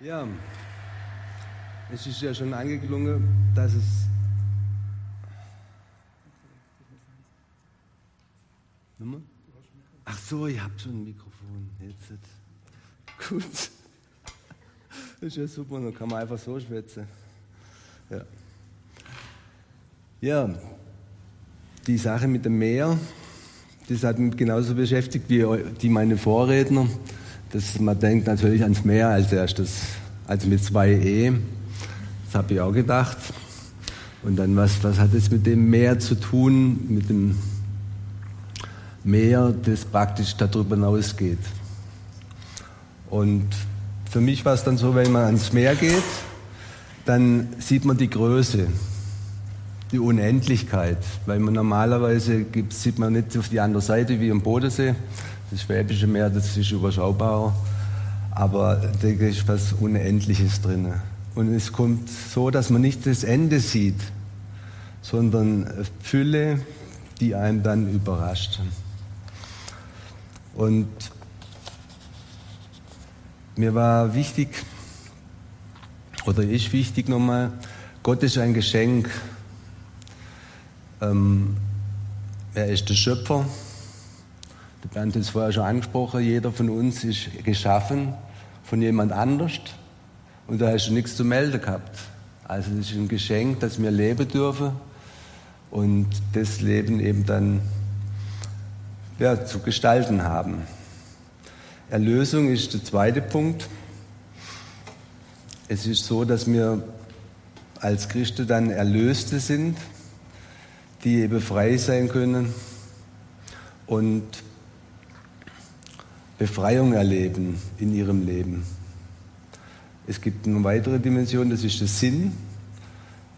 Ja, es ist ja schon angeklungen, dass es. Nummer? Ach so, ich habe schon ein Mikrofon. Jetzt. Gut. Das ist ja super, dann kann man einfach so schwätzen. Ja. Ja, die Sache mit dem Meer, das hat mich genauso beschäftigt wie die meine Vorredner. Das, man denkt natürlich ans Meer als erstes, also mit zwei E. Das habe ich auch gedacht. Und dann, was, was hat es mit dem Meer zu tun, mit dem Meer, das praktisch darüber hinausgeht? Und für mich war es dann so, wenn man ans Meer geht, dann sieht man die Größe, die Unendlichkeit, weil man normalerweise sieht man nicht auf die andere Seite wie am Bodensee. Das Schwäbische Meer, das ist überschaubar, aber da ist was Unendliches drin. Und es kommt so, dass man nicht das Ende sieht, sondern Fülle, die einem dann überrascht. Und mir war wichtig, oder ist wichtig nochmal, Gott ist ein Geschenk. Ähm, er ist der Schöpfer der Bernd hat es vorher schon angesprochen, jeder von uns ist geschaffen von jemand anders und da hast du nichts zu melden gehabt. Also es ist ein Geschenk, dass wir leben dürfen und das Leben eben dann ja, zu gestalten haben. Erlösung ist der zweite Punkt. Es ist so, dass wir als Christen dann Erlöste sind, die eben frei sein können und Befreiung erleben in ihrem Leben. Es gibt eine weitere Dimension, das ist der Sinn.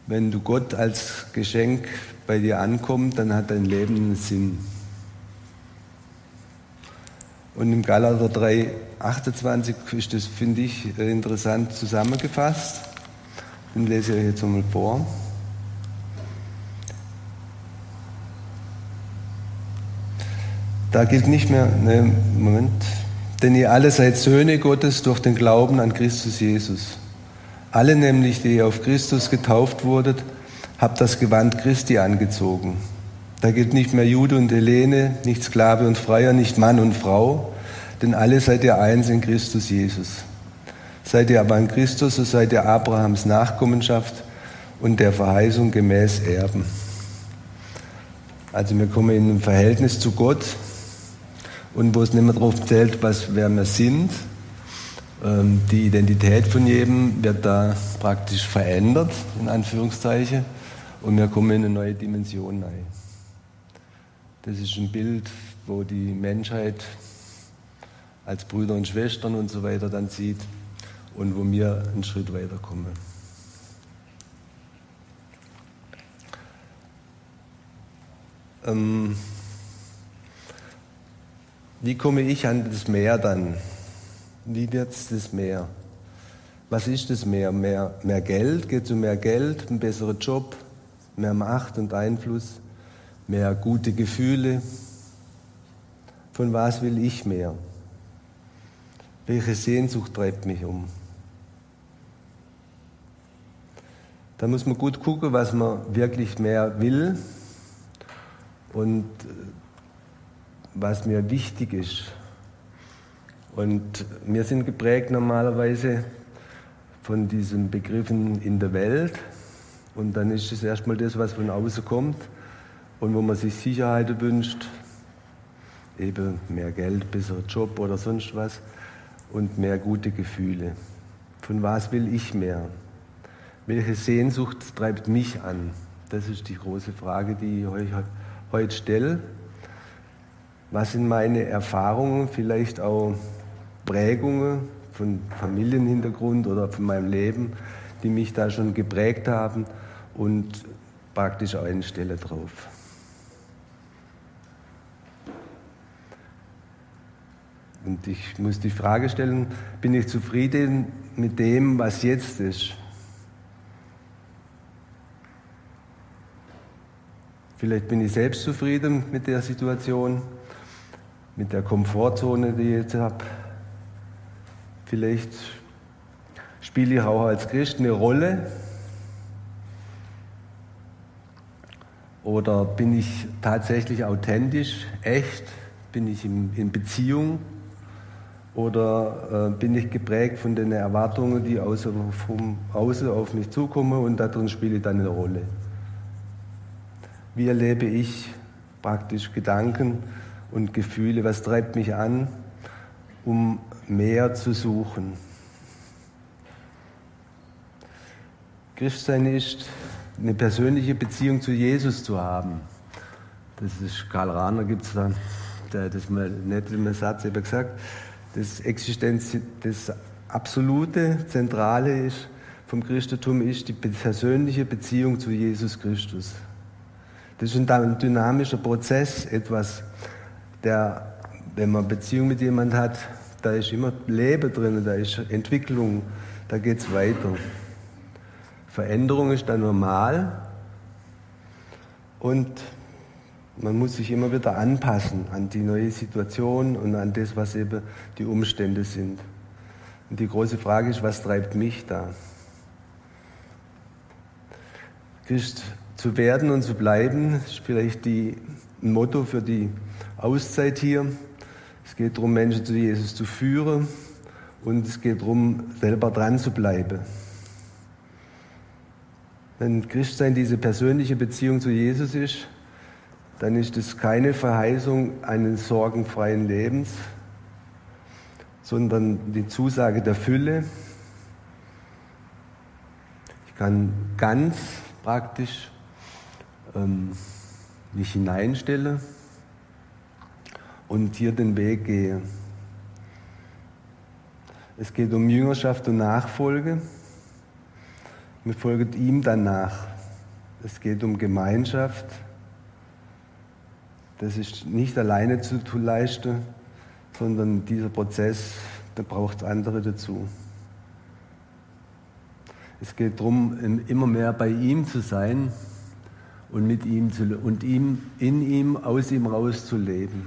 Wenn du Gott als Geschenk bei dir ankommt, dann hat dein Leben einen Sinn. Und im Galater 3, 28 ist das, finde ich, interessant zusammengefasst. Den lese ich jetzt einmal vor. Da gilt nicht mehr, ne, Moment, denn ihr alle seid Söhne Gottes durch den Glauben an Christus Jesus. Alle nämlich, die ihr auf Christus getauft wurdet, habt das Gewand Christi angezogen. Da gilt nicht mehr Jude und Helene, nicht Sklave und Freier, nicht Mann und Frau, denn alle seid ihr eins in Christus Jesus. Seid ihr aber in Christus, so seid ihr Abrahams Nachkommenschaft und der Verheißung gemäß Erben. Also wir kommen in ein Verhältnis zu Gott, und wo es nicht mehr darauf zählt, was, wer wir sind. Ähm, die Identität von jedem wird da praktisch verändert, in Anführungszeichen, und wir kommen in eine neue Dimension rein. Das ist ein Bild, wo die Menschheit als Brüder und Schwestern und so weiter dann sieht und wo wir einen Schritt weiterkommen. Ähm, wie komme ich an das Meer dann? Wie wird es das Meer? Was ist das Meer? Mehr, mehr Geld? Geht es um mehr Geld, einen besseren Job, mehr Macht und Einfluss, mehr gute Gefühle? Von was will ich mehr? Welche Sehnsucht treibt mich um? Da muss man gut gucken, was man wirklich mehr will und was mir wichtig ist. Und wir sind geprägt normalerweise von diesen Begriffen in der Welt. Und dann ist es erstmal das, was von außen kommt und wo man sich Sicherheit wünscht, eben mehr Geld, besserer Job oder sonst was und mehr gute Gefühle. Von was will ich mehr? Welche Sehnsucht treibt mich an? Das ist die große Frage, die ich euch heute stelle. Was sind meine Erfahrungen, vielleicht auch Prägungen von Familienhintergrund oder von meinem Leben, die mich da schon geprägt haben und praktisch eine Stelle drauf. Und ich muss die Frage stellen, bin ich zufrieden mit dem, was jetzt ist? Vielleicht bin ich selbst zufrieden mit der Situation mit der Komfortzone, die ich jetzt habe. Vielleicht Spiele ich auch als Christ eine Rolle? Oder bin ich tatsächlich authentisch, echt? Bin ich in, Beziehung? Oder äh, bin ich geprägt von den Erwartungen, die außer, vom Außen auf mich zukommen und darin spiele ich dann eine Rolle? Wie erlebe ich praktisch Gedanken und Gefühle? Was treibt mich an, um mehr zu suchen? Christsein ist eine persönliche Beziehung zu Jesus zu haben. Das ist Karl Rahner, gibt es da, der hat das mal in einem Satz eben gesagt. Das Existenz, das absolute, zentrale ist vom Christentum ist die persönliche Beziehung zu Jesus Christus. Das ist ein dynamischer Prozess, etwas, der, wenn man Beziehung mit jemandem hat, da ist immer Leben drin, da ist Entwicklung, da geht es weiter. Veränderung ist dann normal und man muss sich immer wieder anpassen an die neue Situation und an das, was eben die Umstände sind. Und die große Frage ist, was treibt mich da? Christ zu werden und zu bleiben ist vielleicht die, ein Motto für die Auszeit hier. Es geht darum, Menschen zu Jesus zu führen und es geht darum, selber dran zu bleiben. Wenn Christsein diese persönliche Beziehung zu Jesus ist, dann ist es keine Verheißung eines sorgenfreien Lebens, sondern die Zusage der Fülle. Ich kann ganz praktisch ähm, mich hineinstellen und hier den Weg gehe. Es geht um Jüngerschaft und Nachfolge. Wir folgen ihm danach. Es geht um Gemeinschaft. Das ist nicht alleine zu leisten, sondern dieser Prozess, da braucht es andere dazu. Es geht darum, immer mehr bei ihm zu sein und mit ihm zu, und ihm, in ihm, aus ihm raus zu leben.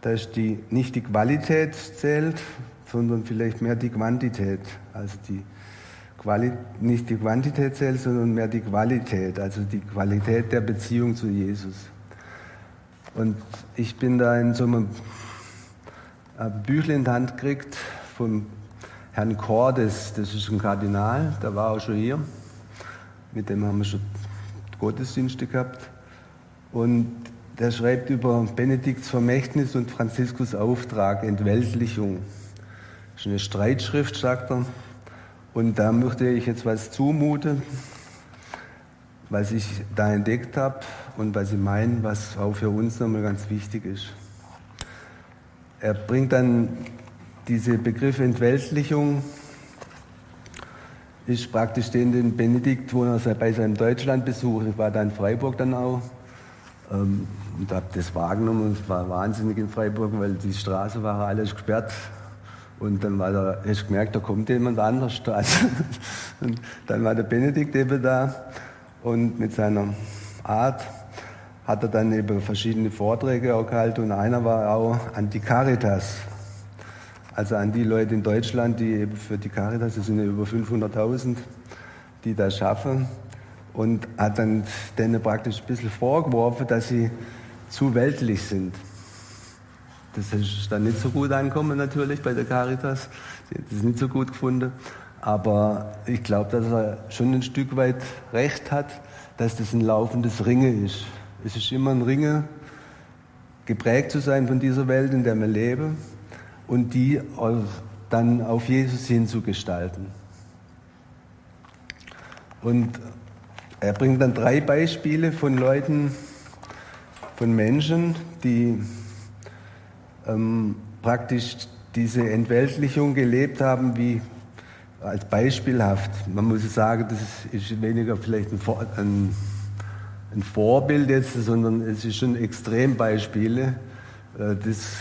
Da ist die, nicht die Qualität zählt, sondern vielleicht mehr die Quantität. Also die Quali nicht die Quantität zählt, sondern mehr die Qualität, also die Qualität der Beziehung zu Jesus. Und ich bin da in so einem Büchle in die Hand gekriegt vom Herrn Cordes, das ist ein Kardinal, der war auch schon hier. Mit dem haben wir schon Gottesdienste gehabt. Und der schreibt über Benedikts Vermächtnis und Franziskus Auftrag, Entweltlichung. Das ist eine Streitschrift, sagt er. Und da möchte ich jetzt was zumuten, was ich da entdeckt habe und was ich meine, was auch für uns nochmal ganz wichtig ist. Er bringt dann diese Begriffe Entweltlichung, ist praktisch den, den Benedikt, wo er bei seinem Deutschlandbesuch, ich war da in Freiburg dann auch, ähm, und habe das wahrgenommen und es war wahnsinnig in Freiburg, weil die Straße war alles gesperrt und dann war da, du gemerkt, da kommt jemand anders. Also, und dann war der Benedikt eben da und mit seiner Art hat er dann eben verschiedene Vorträge auch gehalten und einer war auch an die Caritas. Also an die Leute in Deutschland, die eben für die Caritas, das sind ja über 500.000, die das schaffen. Und hat dann denen praktisch ein bisschen vorgeworfen, dass sie zu weltlich sind. Das ist dann nicht so gut angekommen natürlich bei der Caritas. Sie hat das nicht so gut gefunden. Aber ich glaube, dass er schon ein Stück weit recht hat, dass das ein laufendes Ringen ist. Es ist immer ein Ringen, geprägt zu sein von dieser Welt, in der wir leben und die dann auf Jesus hinzugestalten. Und er bringt dann drei Beispiele von Leuten, von Menschen, die ähm, praktisch diese Entweltlichung gelebt haben, wie als beispielhaft. Man muss sagen, das ist weniger vielleicht ein, ein, ein Vorbild jetzt, sondern es ist schon Extrembeispiele. Äh, das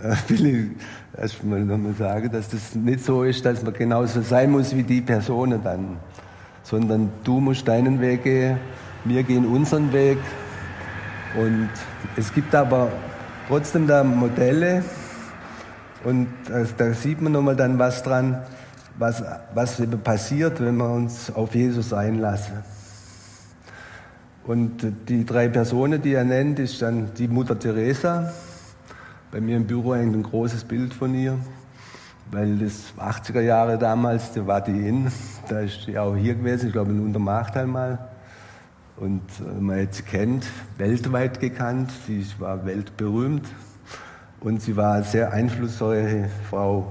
äh, will ich erstmal nochmal sagen, dass das nicht so ist, dass man genauso sein muss wie die Personen dann, sondern du musst deinen Weg gehen, wir gehen unseren Weg. Und es gibt aber trotzdem da Modelle, Und äh, da sieht man nochmal dann was dran, was, was eben passiert, wenn wir uns auf Jesus einlassen. Und die drei Personen, die er nennt, ist dann die Mutter Teresa. Bei mir im Büro hängt ein großes Bild von ihr, weil das 80er Jahre damals, da war die in, da ist sie auch hier gewesen, ich glaube in Untermachtal mal. Und äh, man sie kennt, weltweit gekannt, sie war weltberühmt und sie war eine sehr einflussreiche Frau.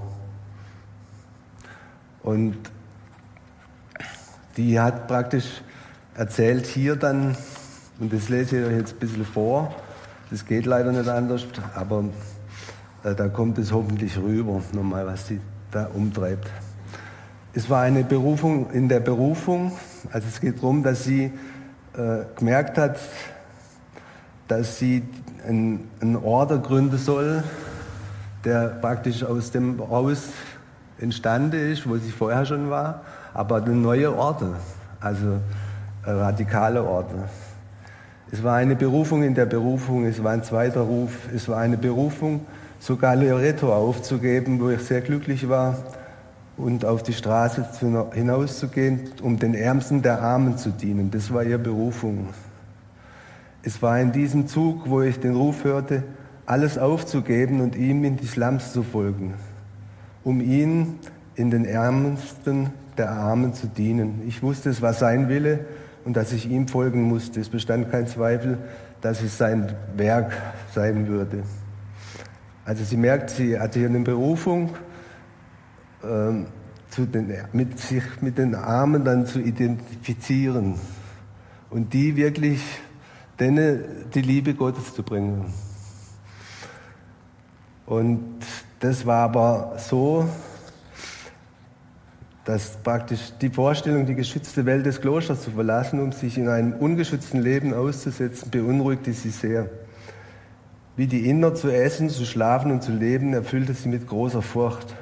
Und die hat praktisch erzählt hier dann, und das lese ich euch jetzt ein bisschen vor, das geht leider nicht anders, aber äh, da kommt es hoffentlich rüber, nochmal, was sie da umtreibt. Es war eine Berufung in der Berufung, also es geht darum, dass sie äh, gemerkt hat, dass sie einen, einen Order gründen soll, der praktisch aus dem Haus entstanden ist, wo sie vorher schon war, aber eine neue Orte, also radikale Orte. Es war eine Berufung in der Berufung, es war ein zweiter Ruf, es war eine Berufung, sogar Loreto aufzugeben, wo ich sehr glücklich war und auf die Straße hinauszugehen, um den Ärmsten der Armen zu dienen. Das war ihre Berufung. Es war in diesem Zug, wo ich den Ruf hörte, alles aufzugeben und ihm in die Slums zu folgen, um ihn in den Ärmsten der Armen zu dienen. Ich wusste, es war sein Wille und dass ich ihm folgen musste. Es bestand kein Zweifel, dass es sein Werk sein würde. Also sie merkt, sie hatte hier eine Berufung, ähm, den, mit sich mit den Armen dann zu identifizieren und die wirklich denen die Liebe Gottes zu bringen. Und das war aber so, dass praktisch die Vorstellung, die geschützte Welt des Klosters zu verlassen, um sich in einem ungeschützten Leben auszusetzen, beunruhigte sie sehr. Wie die Inder zu essen, zu schlafen und zu leben, erfüllte sie mit großer Furcht.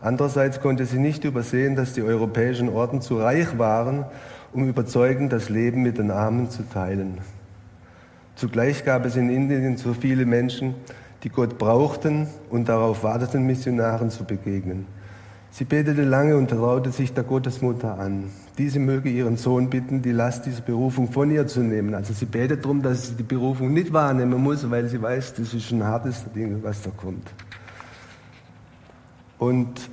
Andererseits konnte sie nicht übersehen, dass die europäischen Orden zu reich waren, um überzeugend das Leben mit den Armen zu teilen. Zugleich gab es in Indien so viele Menschen, die Gott brauchten und darauf warteten, Missionaren zu begegnen. Sie betete lange und traute sich der Gottesmutter an. Diese möge ihren Sohn bitten, die Last dieser Berufung von ihr zu nehmen. Also sie betet darum, dass sie die Berufung nicht wahrnehmen muss, weil sie weiß, das ist ein hartes Ding, was da kommt. Und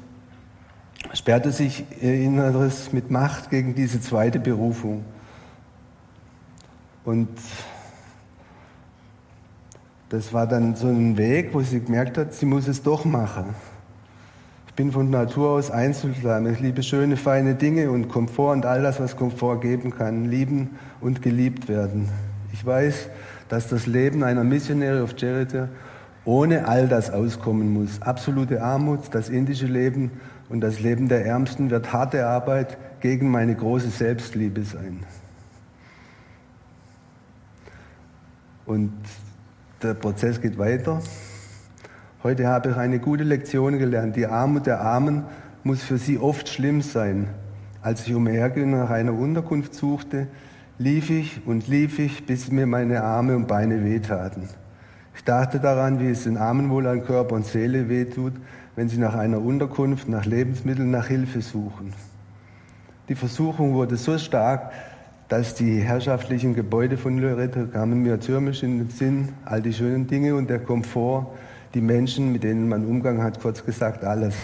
sperrte sich ihr Inneres mit Macht gegen diese zweite Berufung. Und das war dann so ein Weg, wo sie gemerkt hat, sie muss es doch machen. Ich bin von Natur aus einzelsam. Ich liebe schöne, feine Dinge und Komfort und all das, was Komfort geben kann. Lieben und geliebt werden. Ich weiß, dass das Leben einer Missionary of Charity ohne all das auskommen muss. Absolute Armut, das indische Leben und das Leben der Ärmsten wird harte Arbeit gegen meine große Selbstliebe sein. Und der Prozess geht weiter. Heute habe ich eine gute Lektion gelernt. Die Armut der Armen muss für sie oft schlimm sein. Als ich umherging nach einer Unterkunft suchte, lief ich und lief ich, bis mir meine Arme und Beine wehtaten. Ich dachte daran, wie es den Armen wohl an Körper und Seele wehtut, wenn sie nach einer Unterkunft, nach Lebensmitteln, nach Hilfe suchen. Die Versuchung wurde so stark, dass die herrschaftlichen Gebäude von Loreto kamen mir türmisch in den Sinn, all die schönen Dinge und der Komfort, die Menschen, mit denen man Umgang hat, kurz gesagt alles.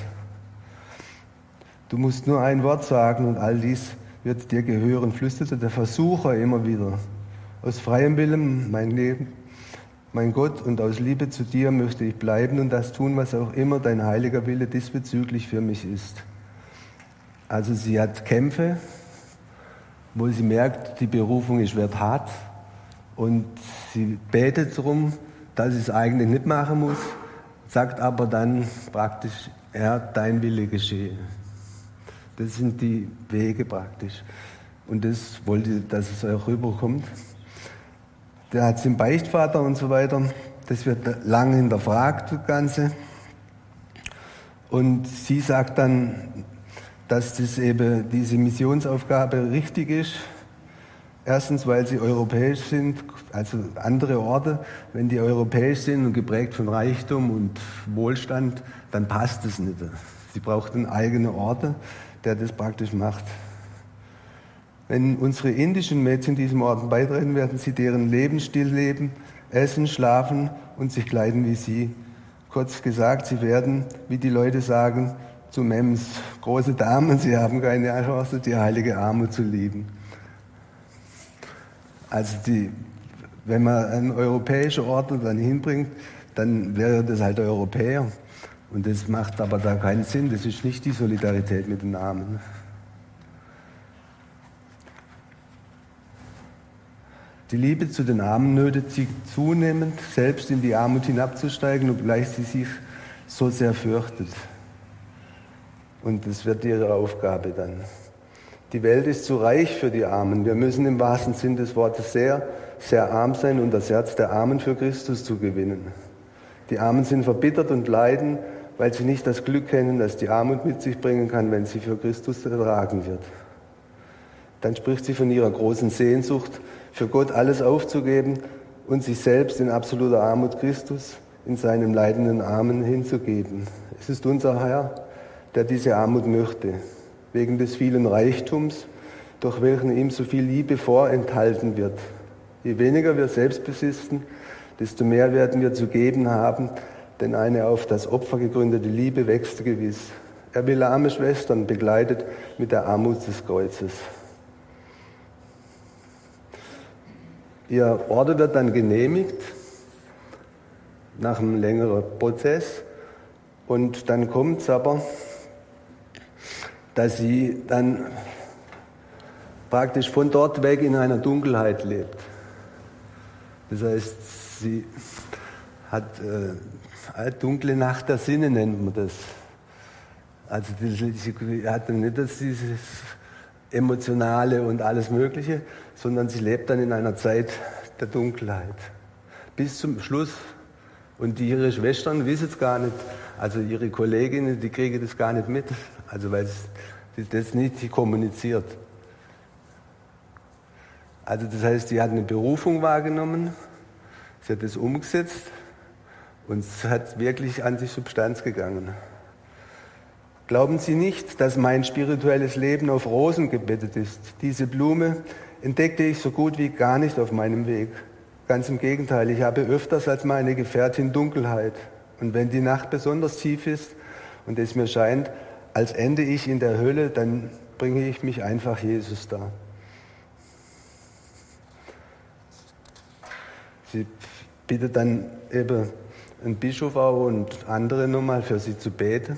Du musst nur ein Wort sagen und all dies wird dir gehören, flüsterte der Versucher immer wieder. Aus freiem Willen, mein Leben, mein Gott, und aus Liebe zu dir möchte ich bleiben und das tun, was auch immer dein heiliger Wille diesbezüglich für mich ist. Also sie hat Kämpfe, wo sie merkt, die Berufung ist wird hart und sie betet darum, dass sie es eigentlich nicht machen muss, sagt aber dann praktisch, Herr, dein Wille geschehe. Das sind die Wege praktisch. Und das wollte, ich, dass es auch rüberkommt. Der hat den Beichtvater und so weiter. Das wird lange hinterfragt, das Ganze. Und sie sagt dann, dass das eben diese Missionsaufgabe richtig ist. Erstens, weil sie europäisch sind, also andere Orte, wenn die europäisch sind und geprägt von Reichtum und Wohlstand, dann passt es nicht. Sie brauchten eigene Orte, der das praktisch macht. Wenn unsere indischen Mädchen diesem Orden beitreten, werden sie deren Lebensstil leben, essen, schlafen und sich kleiden wie sie. Kurz gesagt, sie werden, wie die Leute sagen, zu Mems, große Damen, sie haben keine Chance, die heilige Armut zu lieben. Also die, wenn man einen europäischen Ort dann hinbringt, dann wäre das halt Europäer. Und das macht aber da keinen Sinn. Das ist nicht die Solidarität mit den Armen. Die Liebe zu den Armen nötigt sie zunehmend, selbst in die Armut hinabzusteigen, obgleich sie sich so sehr fürchtet. Und das wird ihre Aufgabe dann. Die Welt ist zu reich für die Armen. Wir müssen im wahrsten Sinn des Wortes sehr, sehr arm sein, um das Herz der Armen für Christus zu gewinnen. Die Armen sind verbittert und leiden, weil sie nicht das Glück kennen, das die Armut mit sich bringen kann, wenn sie für Christus ertragen wird. Dann spricht sie von ihrer großen Sehnsucht, für Gott alles aufzugeben und sich selbst in absoluter Armut Christus in seinem leidenden Armen hinzugeben. Es ist unser Herr, der diese Armut möchte wegen des vielen Reichtums, durch welchen ihm so viel Liebe vorenthalten wird. Je weniger wir selbst besitzen, desto mehr werden wir zu geben haben, denn eine auf das Opfer gegründete Liebe wächst gewiss. Er will arme Schwestern begleitet mit der Armut des Kreuzes. Ihr Order wird dann genehmigt nach einem längeren Prozess und dann kommt es aber dass sie dann praktisch von dort weg in einer Dunkelheit lebt. Das heißt, sie hat äh, dunkle Nacht der Sinne, nennt man das. Also sie hat nicht das, dieses Emotionale und alles Mögliche, sondern sie lebt dann in einer Zeit der Dunkelheit. Bis zum Schluss. Und die, ihre Schwestern wissen es gar nicht. Also ihre Kolleginnen, die kriegen das gar nicht mit. Also weil es das nicht kommuniziert. Also das heißt, sie hat eine Berufung wahrgenommen, sie hat es umgesetzt und es hat wirklich an sich Substanz gegangen. Glauben Sie nicht, dass mein spirituelles Leben auf Rosen gebettet ist. Diese Blume entdeckte ich so gut wie gar nicht auf meinem Weg. Ganz im Gegenteil, ich habe öfters als meine Gefährtin Dunkelheit. Und wenn die Nacht besonders tief ist und es mir scheint, als ende ich in der Hölle, dann bringe ich mich einfach Jesus dar. Sie bittet dann eben einen Bischof auch und andere nochmal für sie zu beten.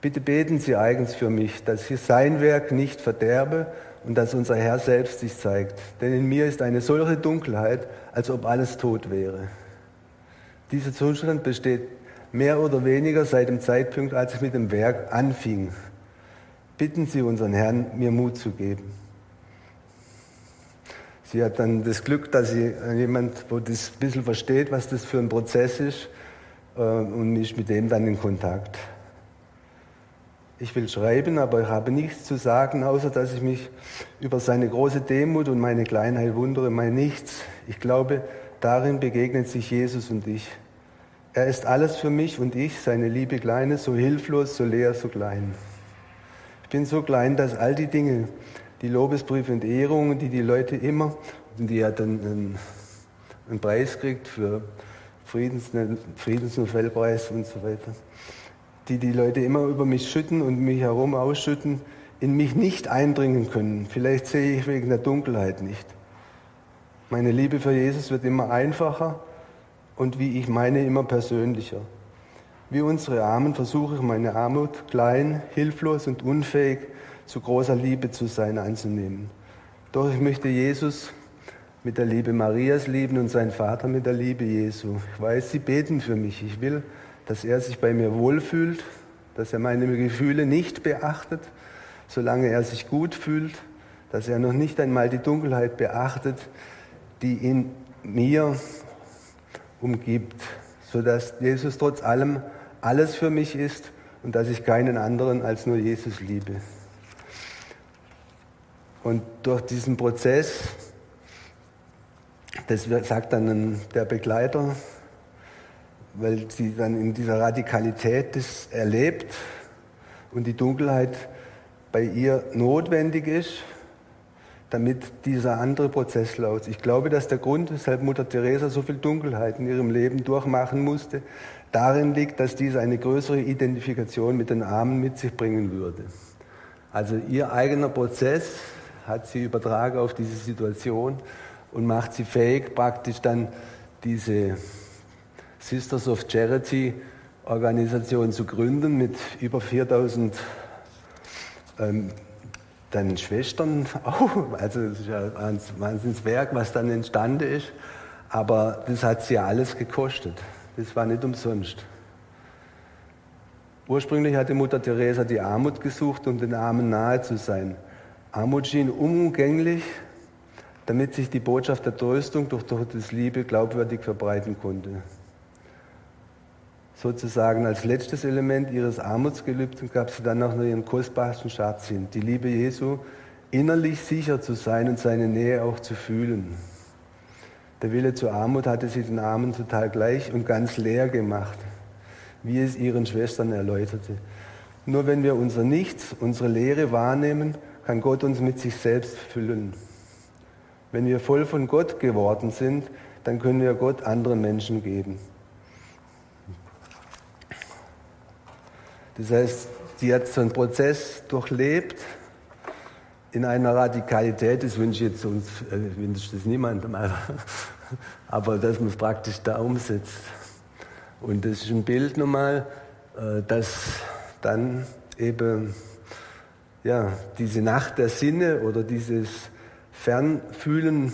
Bitte beten Sie eigens für mich, dass ich sein Werk nicht verderbe und dass unser Herr selbst sich zeigt. Denn in mir ist eine solche Dunkelheit, als ob alles tot wäre. Dieser Zustand besteht mehr oder weniger seit dem Zeitpunkt, als ich mit dem Werk anfing. Bitten Sie unseren Herrn, mir Mut zu geben. Sie hat dann das Glück, dass sie jemand, wo das ein bisschen versteht, was das für ein Prozess ist, äh, und ist mit dem dann in Kontakt. Ich will schreiben, aber ich habe nichts zu sagen, außer dass ich mich über seine große Demut und meine Kleinheit wundere. Mein Nichts. Ich glaube, darin begegnen sich Jesus und ich. Er ist alles für mich und ich, seine liebe Kleine, so hilflos, so leer, so klein. Ich bin so klein, dass all die Dinge, die Lobesbriefe und Ehrungen, die die Leute immer, die hat dann einen, einen Preis kriegt für Friedens, Friedensnobelpreis und so weiter, die die Leute immer über mich schütten und mich herum ausschütten, in mich nicht eindringen können. Vielleicht sehe ich wegen der Dunkelheit nicht. Meine Liebe für Jesus wird immer einfacher und wie ich meine, immer persönlicher. Wie unsere Armen versuche ich meine Armut klein, hilflos und unfähig zu großer Liebe zu sein anzunehmen. Doch ich möchte Jesus mit der Liebe Marias lieben und seinen Vater mit der Liebe Jesu. Ich weiß, sie beten für mich. Ich will, dass er sich bei mir wohlfühlt, dass er meine Gefühle nicht beachtet, solange er sich gut fühlt, dass er noch nicht einmal die Dunkelheit beachtet, die in mir umgibt, sodass Jesus trotz allem alles für mich ist und dass ich keinen anderen als nur Jesus liebe. Und durch diesen Prozess das sagt dann der Begleiter, weil sie dann in dieser Radikalität das erlebt und die Dunkelheit bei ihr notwendig ist, damit dieser andere Prozess läuft. Ich glaube, dass der Grund, weshalb Mutter Teresa so viel Dunkelheit in ihrem Leben durchmachen musste, darin liegt, dass dies eine größere Identifikation mit den Armen mit sich bringen würde. Also ihr eigener Prozess hat sie übertragen auf diese Situation und macht sie fähig, praktisch dann diese Sisters of Charity Organisation zu gründen mit über 4000 ähm, dann Schwestern auch. Also es ist ja ein Wahnsinnswerk, was dann entstanden ist. Aber das hat sie ja alles gekostet. Das war nicht umsonst. Ursprünglich hatte Mutter Teresa die Armut gesucht, um den Armen nahe zu sein. Armut schien unumgänglich, damit sich die Botschaft der Tröstung durch Gottes Liebe glaubwürdig verbreiten konnte. Sozusagen als letztes Element ihres Armutsgelübdes gab sie dann auch noch ihren kostbarsten Schatz hin, die Liebe Jesu, innerlich sicher zu sein und seine Nähe auch zu fühlen. Der Wille zur Armut hatte sie den Armen total gleich und ganz leer gemacht, wie es ihren Schwestern erläuterte. Nur wenn wir unser Nichts, unsere Leere wahrnehmen, kann Gott uns mit sich selbst füllen. Wenn wir voll von Gott geworden sind, dann können wir Gott anderen Menschen geben. Das heißt, sie hat so einen Prozess durchlebt in einer Radikalität, das wünsche ich jetzt uns, äh, wünsche das niemandem, aber dass man es praktisch da umsetzt. Und das ist ein Bild nochmal, äh, dass dann eben ja, diese Nacht der Sinne oder dieses Fernfühlen,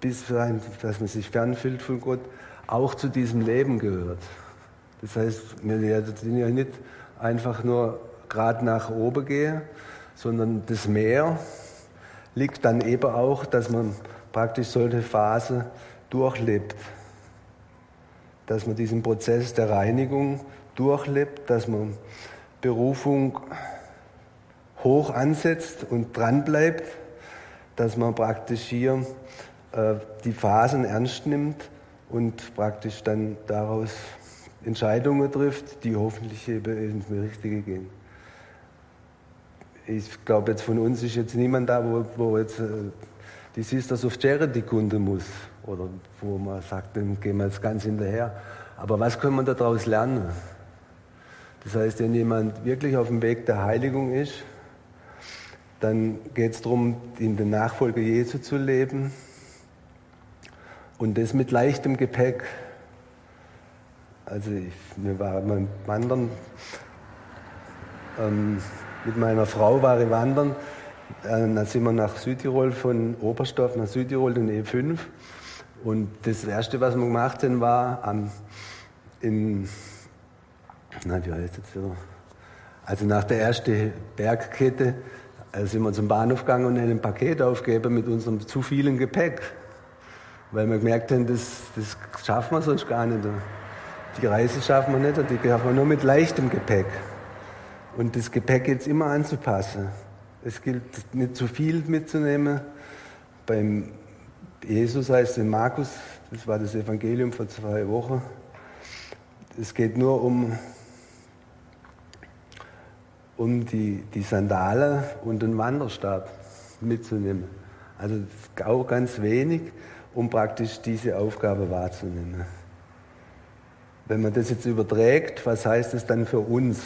bis dass man sich fernfühlt von Gott, auch zu diesem Leben gehört. Das heißt, wir sind ja nicht einfach nur gerade nach oben gehe, sondern das Meer liegt dann eben auch, dass man praktisch solche Phase durchlebt. Dass man diesen Prozess der Reinigung durchlebt, dass man Berufung hoch ansetzt und dran bleibt, dass man praktisch hier äh, die Phasen ernst nimmt und praktisch dann daraus Entscheidungen trifft, die hoffentlich eben ins Richtige gehen. Ich glaube, jetzt von uns ist jetzt niemand da, wo, wo jetzt äh, die Sisters of Charity kunden muss oder wo man sagt, dann gehen wir jetzt ganz hinterher. Aber was können wir daraus lernen? Das heißt, wenn jemand wirklich auf dem Weg der Heiligung ist, dann geht es darum, in der Nachfolge Jesu zu leben und das mit leichtem Gepäck. Also ich, wir waren beim Wandern, ähm, mit meiner Frau war ich wandern, äh, dann sind wir nach Südtirol, von Oberstdorf nach Südtirol, den E5. Und das Erste, was wir gemacht haben, war am, in, na, wie heißt das wieder? Also nach der ersten Bergkette äh, sind wir zum Bahnhof gegangen und haben ein Paket aufgegeben mit unserem zu vielen Gepäck. Weil wir gemerkt haben, das, das schaffen wir sonst gar nicht. Die Reise schaffen wir nicht, die schaffen wir nur mit leichtem Gepäck. Und das Gepäck jetzt immer anzupassen. Es gilt nicht zu viel mitzunehmen. Beim Jesus heißt es Markus, das war das Evangelium vor zwei Wochen. Es geht nur um, um die, die Sandale und den Wanderstab mitzunehmen. Also auch ganz wenig, um praktisch diese Aufgabe wahrzunehmen. Wenn man das jetzt überträgt, was heißt es dann für uns?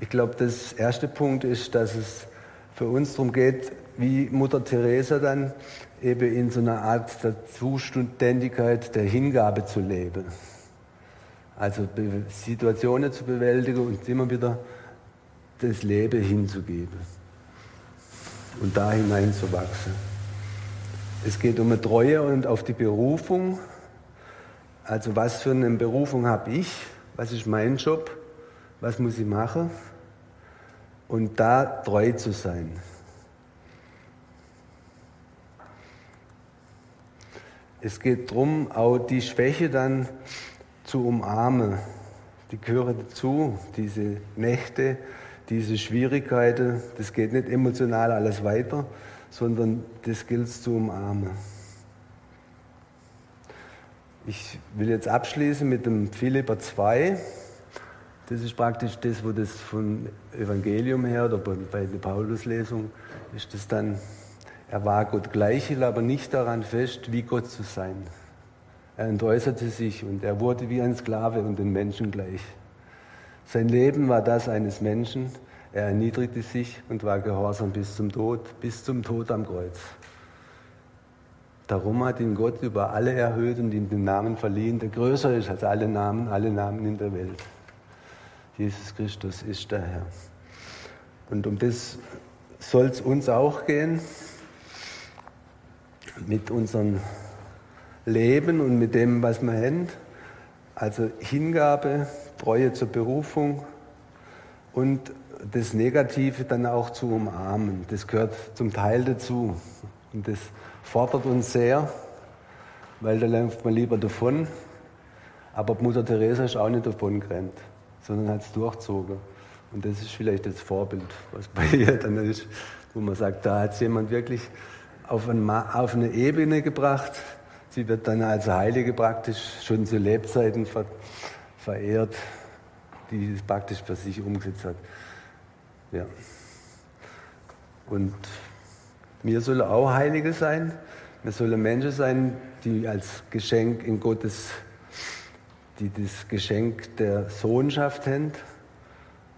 Ich glaube, das erste Punkt ist, dass es für uns darum geht, wie Mutter Teresa dann eben in so einer Art der Zuständigkeit der Hingabe zu leben. Also Situationen zu bewältigen und immer wieder das Leben hinzugeben und da hinein zu wachsen. Es geht um eine Treue und auf die Berufung also was für eine Berufung habe ich? Was ist mein Job? Was muss ich machen? Und da treu zu sein. Es geht darum, auch die Schwäche dann zu umarmen. Die gehören dazu, diese Nächte, diese Schwierigkeiten. Das geht nicht emotional alles weiter, sondern das gilt zu umarmen. Ich will jetzt abschließen mit dem Philipper 2. Das ist praktisch das, wo das vom Evangelium her oder bei der Pauluslesung ist das dann, er war Gott gleich, hielt aber nicht daran fest, wie Gott zu sein. Er entäußerte sich und er wurde wie ein Sklave und den Menschen gleich. Sein Leben war das eines Menschen. Er erniedrigte sich und war gehorsam bis zum Tod, bis zum Tod am Kreuz. Darum hat ihn Gott über alle erhöht und ihm den Namen verliehen, der größer ist als alle Namen, alle Namen in der Welt. Jesus Christus ist der Herr. Und um das soll es uns auch gehen, mit unserem Leben und mit dem, was wir haben. Also Hingabe, Treue zur Berufung und das Negative dann auch zu umarmen. Das gehört zum Teil dazu. Und das fordert uns sehr, weil da läuft man lieber davon. Aber Mutter Teresa ist auch nicht davon gerannt, sondern hat es durchzogen. Und das ist vielleicht das Vorbild, was bei ihr dann ist, wo man sagt, da hat es jemand wirklich auf, eine Ebene gebracht. Sie wird dann als Heilige praktisch schon zu Lebzeiten ver verehrt, die es praktisch für sich umgesetzt hat. Ja. Und wir sollen auch Heilige sein. Wir sollen Menschen sein, die als Geschenk in Gottes, die das Geschenk der Sohnschaft haben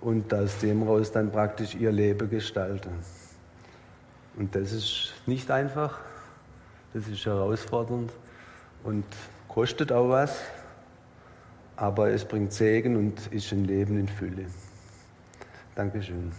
und aus dem raus dann praktisch ihr Leben gestalten. Und das ist nicht einfach, das ist herausfordernd und kostet auch was, aber es bringt Segen und ist ein Leben in Fülle. Dankeschön.